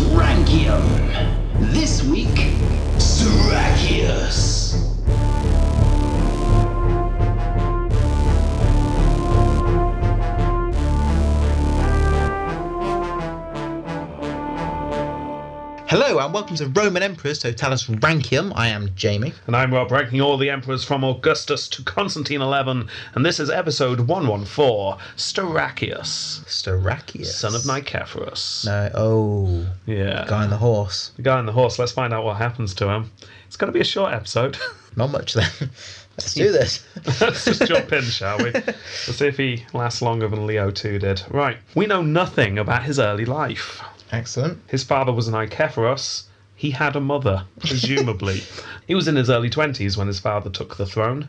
Rankium. This week, Stauracius. Hello and welcome to Roman Emperors Totalus Rankium. I am Jamie. And I'm Rob, ranking all the emperors from Augustus to Constantine 11, and this is episode 114 Stauracius, Stauracius. son of Nicephorus. No, oh, Yeah. guy on the horse. The guy on the horse, let's find out what happens to him. It's going to be a short episode. Not much then. Let's do this. let's just jump in, shall we? Let's see if he lasts longer than Leo 2 did. Right. We know nothing about his early life. Excellent. His father was an Nicephorus. He had a mother, presumably. he was in his early 20s when his father took the throne.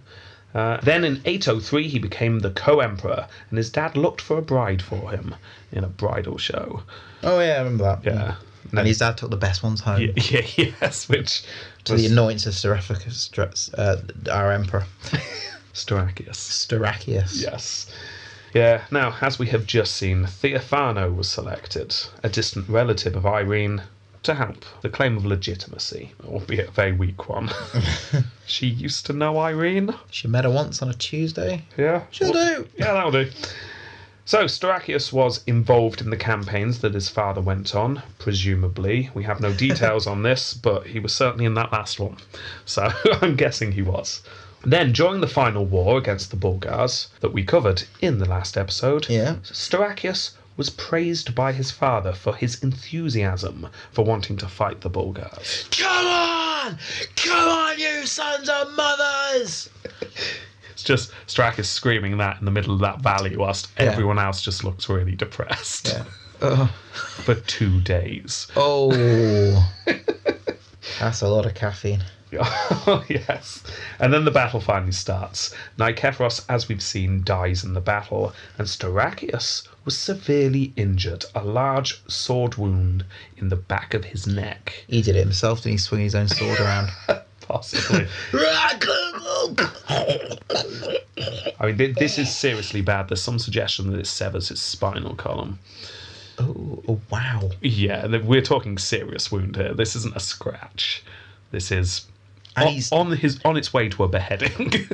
Uh, then in 803, he became the co emperor, and his dad looked for a bride for him in a bridal show. Oh yeah, I remember that. Yeah. And his dad took the best ones home Yeah, yeah, yes, which to was the annoyance of Stauracius, uh, our emperor, Stauracius. Stauracius. Yes. Yeah, now, as we have just seen, Theophano was selected, a distant relative of Irene, to help the claim of legitimacy, albeit a very weak one. she used to know Irene. She met her once on a Tuesday. Yeah. She'll do. Yeah, that'll do. So, Stauracius was involved in the campaigns that his father went on, presumably. We have no details on this, but he was certainly in that last one. So, I'm guessing he was. Then, during the final war against the Bulgars that we covered in the last episode, Yeah. Stauracius was praised by his father for his enthusiasm for wanting to fight the Bulgars. Come on! Come on, you sons of mothers! It's just Stauracius screaming that in the middle of that valley whilst Yeah. everyone else just looks really depressed. Yeah. For two days. oh. That's a lot of caffeine. yes. And then the battle finally starts. Nicephorus, as we've seen, dies in the battle, and Stauracius was severely injured, a large sword wound in the back of his neck. He did it himself, didn't he? Swing his own sword around. Possibly. I mean, this is seriously bad. There's some suggestion that it severs his spinal column. oh, oh, wow. Yeah, we're talking serious wound here. This isn't a scratch. This is And on, he's- on his on its way to a beheading.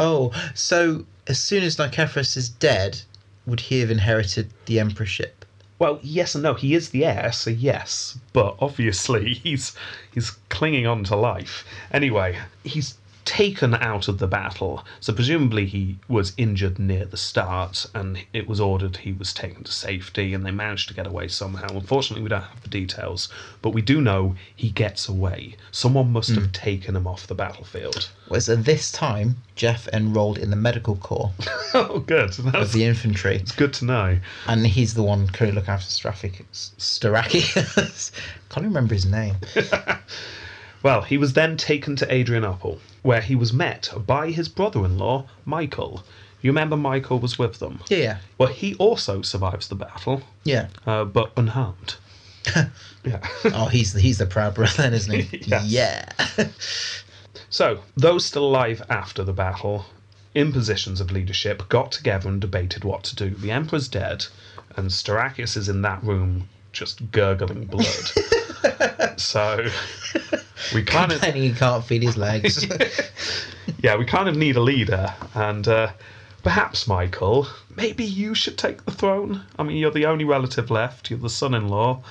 Oh, so as soon as Nicephorus is dead, would he have inherited the emperorship? well, yes and no. He is the heir, so yes, but obviously he's he's clinging on to life. Anyway, he's taken out of the battle, so presumably he was injured near the start, and it was ordered he was taken to safety, and they managed to get away somehow. Unfortunately, we don't have the details, but we do know he gets away. Someone must have hmm. taken him off the battlefield. Well, so this time, Jeff enrolled in the medical corps oh, good. of That's the infantry, It's good to know. and he's the one currently looking after Stauracius. Stauracius. Can't remember his name. Well, he was then taken to Adrianople, where he was met by his brother in law, Michael. You remember Michael was with them? Yeah, Well, he also survives the battle, yeah. uh, but unharmed. yeah. Oh, he's the, he's the proud brother, then, isn't he? Yes. Yeah. so, those still alive after the battle, in positions of leadership, got together and debated what to do. The Emperor's dead, and Stauracius is in that room just gurgling blood. so, we kind of. Complaining he can't feed his legs. yeah, we kind of need a leader, and uh, perhaps Michael, maybe you should take the throne. I mean, you're the only relative left. You're the son-in-law.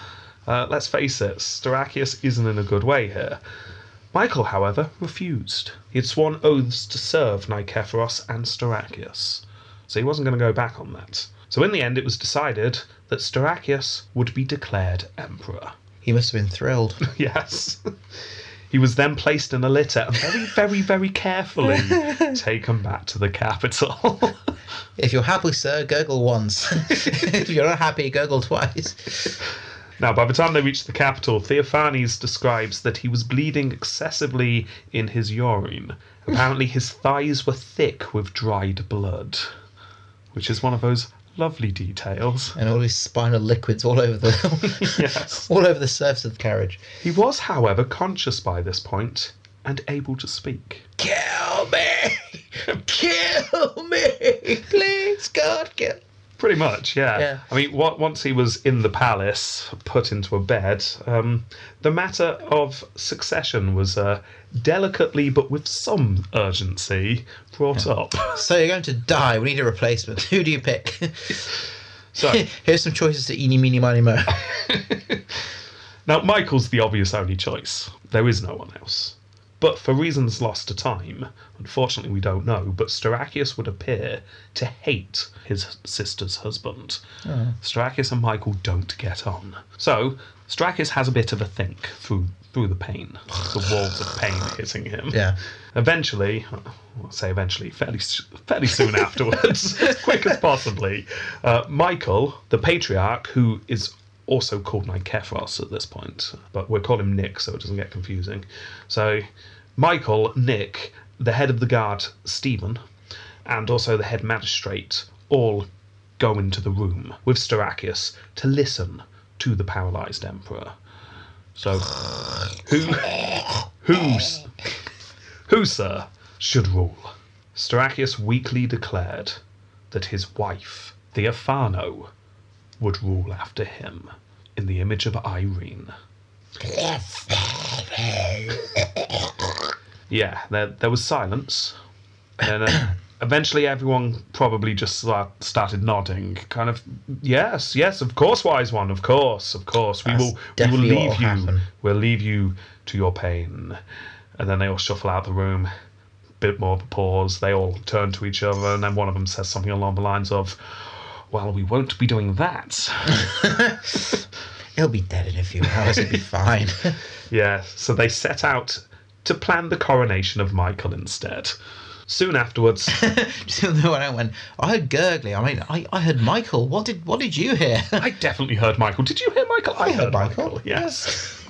Uh, let's face it, Stauracius isn't in a good way here. Michael, however, refused. He had sworn oaths to serve Nicephorus and Stauracius, so he wasn't going to go back on that. So in the end, it was decided that Stauracius would be declared emperor. he must have been thrilled. Yes. He was then placed in a litter and very, very, very carefully taken back to the capital. If you're happy, sir, gurgle once. if you're not happy, gurgle twice. now, by the time they reached the capital, Theophanes describes that he was bleeding excessively in his urine. Apparently, his thighs were thick with dried blood, which is one of those lovely details. And all his spinal liquids all over the Yes. all over the surface of the carriage. He was, however, conscious by this point and able to speak. Kill me! Kill me! Please, God. Pretty much, yeah. Yeah. I mean, what, once he was in the palace, put into a bed, um, the matter of succession was uh, delicately but with some urgency brought up. So you're going to die. We need a replacement. Who do you pick? So, Here's some choices to eeny, meeny, miny, mo. now Michael's the obvious only choice. There is no one else. But for reasons lost to time, unfortunately we don't know, but Stauracius would appear to hate his sister's husband. Stauracius and Michael don't get on. So, Stauracius has a bit of a think through through the pain, the walls of pain hitting him. Yeah. Eventually, I'll say eventually, fairly fairly soon afterwards, as quick as possibly, uh, Michael, the patriarch, who is also called Nikephoros at this point, but we'll call him Nick so it doesn't get confusing. So, Michael, Nick, the head of the guard, Stephen, and also the head magistrate all go into the room with Stauracius to listen to the paralyzed emperor. So, who, who, who, sir, should rule? Stauracius weakly declared that his wife, Theophano, would rule after him in the image of Irene. Yeah, there, there was silence. And uh, eventually everyone probably just start, started nodding. Kind of, yes, yes, of course, wise one, of course, of course. We That's will, we will leave you. happen. We'll leave you to your pain. And then they all shuffle out the room. Bit more of a pause. They all turn to each other, and then one of them says something along the lines of, "Well, we won't be doing that." He'll be dead in a few hours. He'll be fine. Yeah, so they set out to plan the coronation of Michael instead. Soon afterwards, one I went. I heard gurgly. I mean, I, I heard Michael. What did what did you hear? I definitely heard Michael. Did you hear Michael? I, heard Michael, Yes.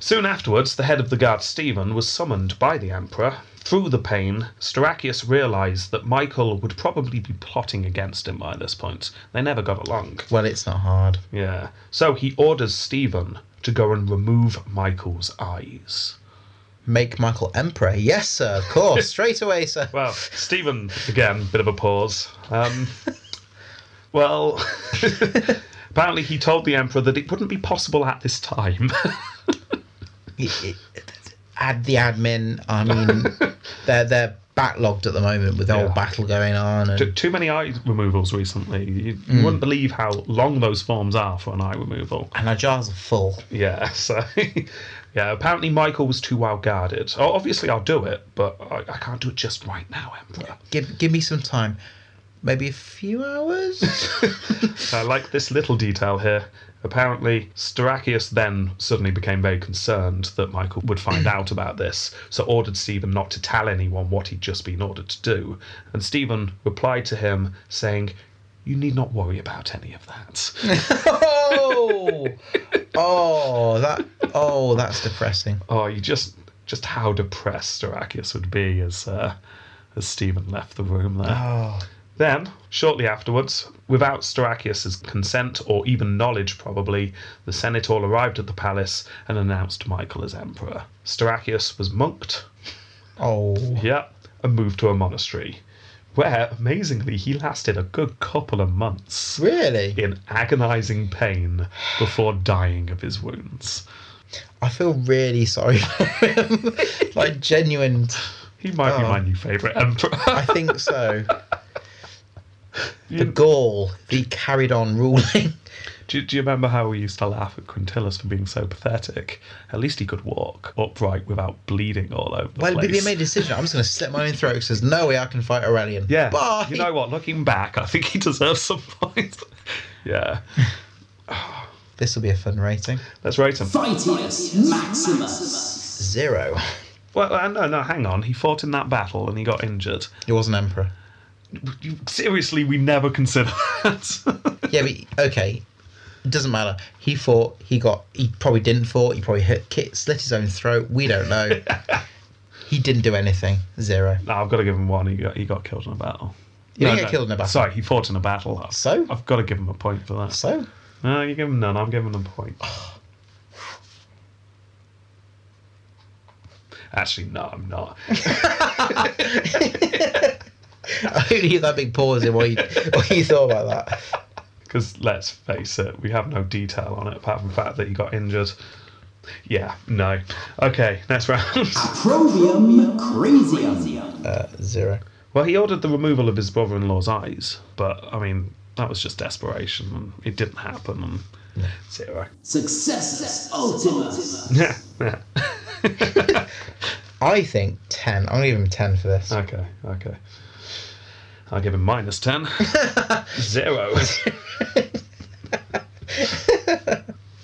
Soon afterwards, the head of the guard, Stephen, was summoned by the emperor. Through the pain, Stauracius realised that Michael would probably be plotting against him by this point. They never got along. well, it's not hard. Yeah. So he orders Stephen to go and remove Michael's eyes. Make Michael emperor. Yes, sir. Of course. Straight away, sir. Well, Stephen, again, bit of a pause. Um, well, apparently he told the emperor that it wouldn't be possible at this time. It- it- add the admin. I mean, they're they're backlogged at the moment with the Yeah. whole battle going on. And Too- Too many eye removals recently. You, you mm. wouldn't believe how long those forms are for an eye removal. and our jars are full. Yeah, so yeah. Apparently, Michael was too well guarded. Oh, obviously, I'll do it, but I, I can't do it just right now, Emperor. Give give me some time. Maybe a few hours. I like this little detail here. Apparently, Stauracius then suddenly became very concerned that Michael would find out about this, so ordered Stephen not to tell anyone what he'd just been ordered to do. And Stephen replied to him saying, You need not worry about any of that. oh, oh, that oh, that's depressing. oh, you just just how depressed Stauracius would be as uh, as Stephen left the room there. Oh, Then, shortly afterwards, without Stauracius's consent or even knowledge, probably, the Senate all arrived at the palace and announced Michael as emperor. Stauracius was monked, oh, yeah, and moved to a monastery, where, amazingly, he lasted a good couple of months really? in agonizing pain before dying of his wounds. I feel really sorry for him. like genuine. He might be Oh. my new favourite emperor. I think so. The You- gall that he carried on ruling. Do, do you remember how we used to laugh at Quintillus for being so pathetic? At least he could walk upright without bleeding all over the Well, place. maybe he made a decision. I'm just going to slit my own throat. He says, "No way, I can fight Aurelian." Yeah. Bye. You know what? Looking back, I think he deserves some points. yeah. This will be a fun rating. Let's rate him. Fightius Maximus. Zero. Well, uh, no, no, hang on. He fought in that battle and he got injured. He was an emperor. Seriously, we never consider that. Yeah, but okay. It doesn't matter. He fought. He got. He probably didn't fought. He probably hit, kit, slit his own throat. We don't know. he didn't do anything. Zero. no, I've got to give him one. He got, he got killed in a battle. He didn't get killed in a battle. Sorry, he fought in a battle. So? I've got to give him a point for that. So No, you give him none. I'm giving him a point. Actually, no, I'm not. I only hear that big pause in what you, what you thought about that. Because let's face it, we have no detail on it apart from the fact that he got injured. Yeah, no. Okay, next round. Approbium Crasium. Uh, zero. well, he ordered the removal of his brother in law's eyes, but I mean, that was just desperation and it didn't happen. And zero. Successus Ultimus. Yeah, yeah. I think 10. I'm going to give him 10 for this. Okay, okay. I'll give him minus 10. Zero.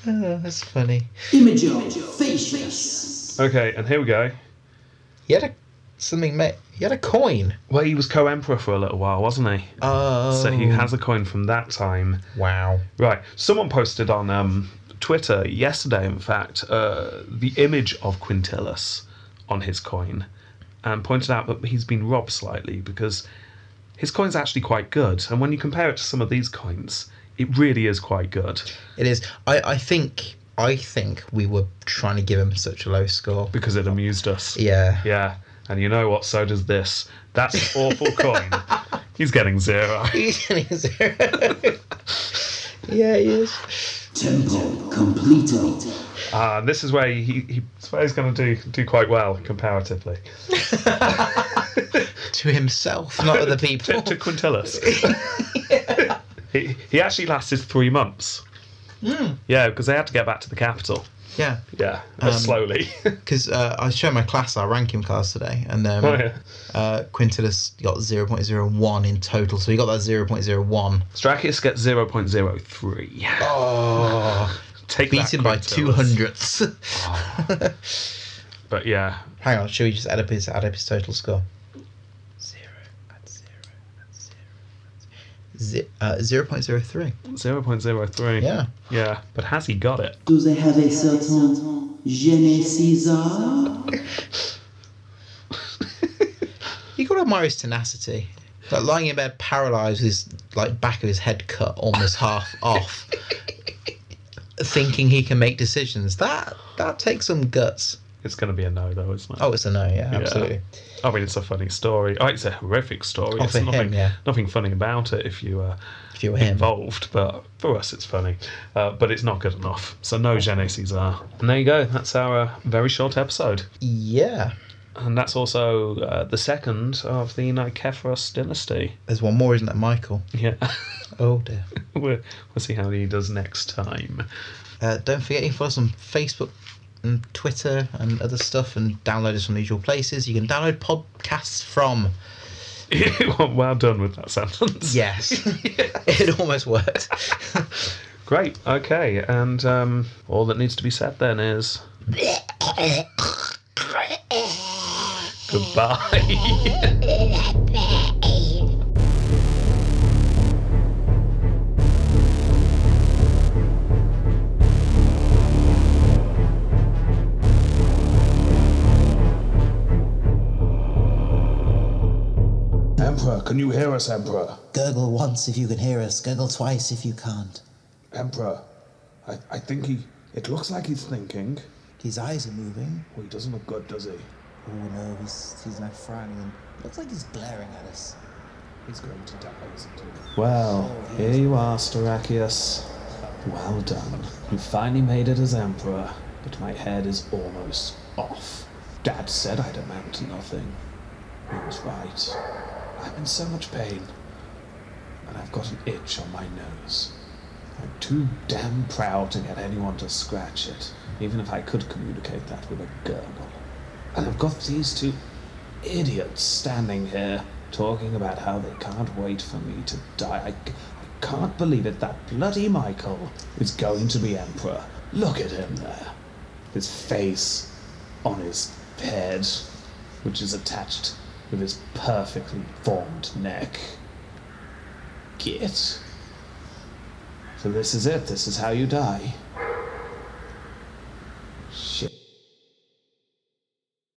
Oh, that's funny. Imago Facius. Okay, and here we go. He had a something. Ma- he had a coin. Well, he was co emperor for a little while, wasn't he? Oh. So he has a coin from that time. Wow. Right. Someone posted on um, Twitter yesterday, in fact, uh, the image of Quintillus on his coin and pointed out that he's been robbed slightly because his coin's actually quite good. And when you compare it to some of these coins, it really is quite good It is. I, I think. I think we were trying to give him such a low score. because it amused us. Yeah. Yeah. And you know what? So does this. That's an awful coin. He's getting zero. He's getting zero. yeah, he is. Tempo Completo. Ah, this is where he, he, this is where he's going to do do quite well comparatively To himself, not other to, people. to Quintillus. he, he actually lasted three months. Yeah, because they had to get back to the capital. Yeah, Yeah, uh, slowly. because uh, I was showing my class our ranking class today, and um, oh, yeah. uh, Quintillus got 0.01 in total, so he got that 0.01. Stauracius gets zero point zero three. Oh, Take beaten by two hundredths. But yeah, Hang on, should we just add up his add up his total score? Zero, add zero, add zero, add uh, zero point zero three. zero point zero three. Yeah. yeah. But has he got it? Do they have a certain Gene Caesar? You got to admire his tenacity. Like lying in bed, paralysed with his like back of his head cut almost half off, thinking he can make decisions. That that takes some guts. It's going to be a no, though, isn't it? Oh, it's a no. Yeah, absolutely. I mean, it's a funny story. Oh, it's a horrific story. Oh, it's for him, nothing, yeah. nothing funny about it if you uh, If you were him, involved, but for us it's funny. Uh, but it's not good enough. So no Gene Caesar. And there you go. That's our uh, very short episode. yeah. And that's also uh, the second of the Nikephorus dynasty. There's one more, isn't there, Michael? Yeah. Oh dear. we'll, we'll see how he does next time. Uh, don't forget you can follow us on Facebook and Twitter and other stuff, and download us from the usual places. You can download podcasts from. well done with that sentence. Yes, it almost worked. Great. Okay. And um, all that needs to be said then is goodbye. Can you hear us, Emperor? Gurgle once if you can hear us, gurgle twice if you can't. Emperor, I, I think he. It looks like he's thinking. His eyes are moving. Well, he doesn't look good, does he? Oh no, he's, he's now frowning and looks like he's glaring at us. He's going to die, isn't he? Well, oh, here you are, Stauracius. Well done. You finally made it as Emperor, but my head is almost off. Dad said I'd amount to nothing. He was right. I'm in so much pain, and I've got an itch on my nose. I'm too damn proud to get anyone to scratch it, even if I could communicate that with a gurgle. And I've got these two idiots standing here talking about how they can't wait for me to die. I, I can't believe it. That bloody Michael is going to be emperor. Look at him there. His face on his head, which is attached with his perfectly formed neck. Git. So this is it. This is how you die.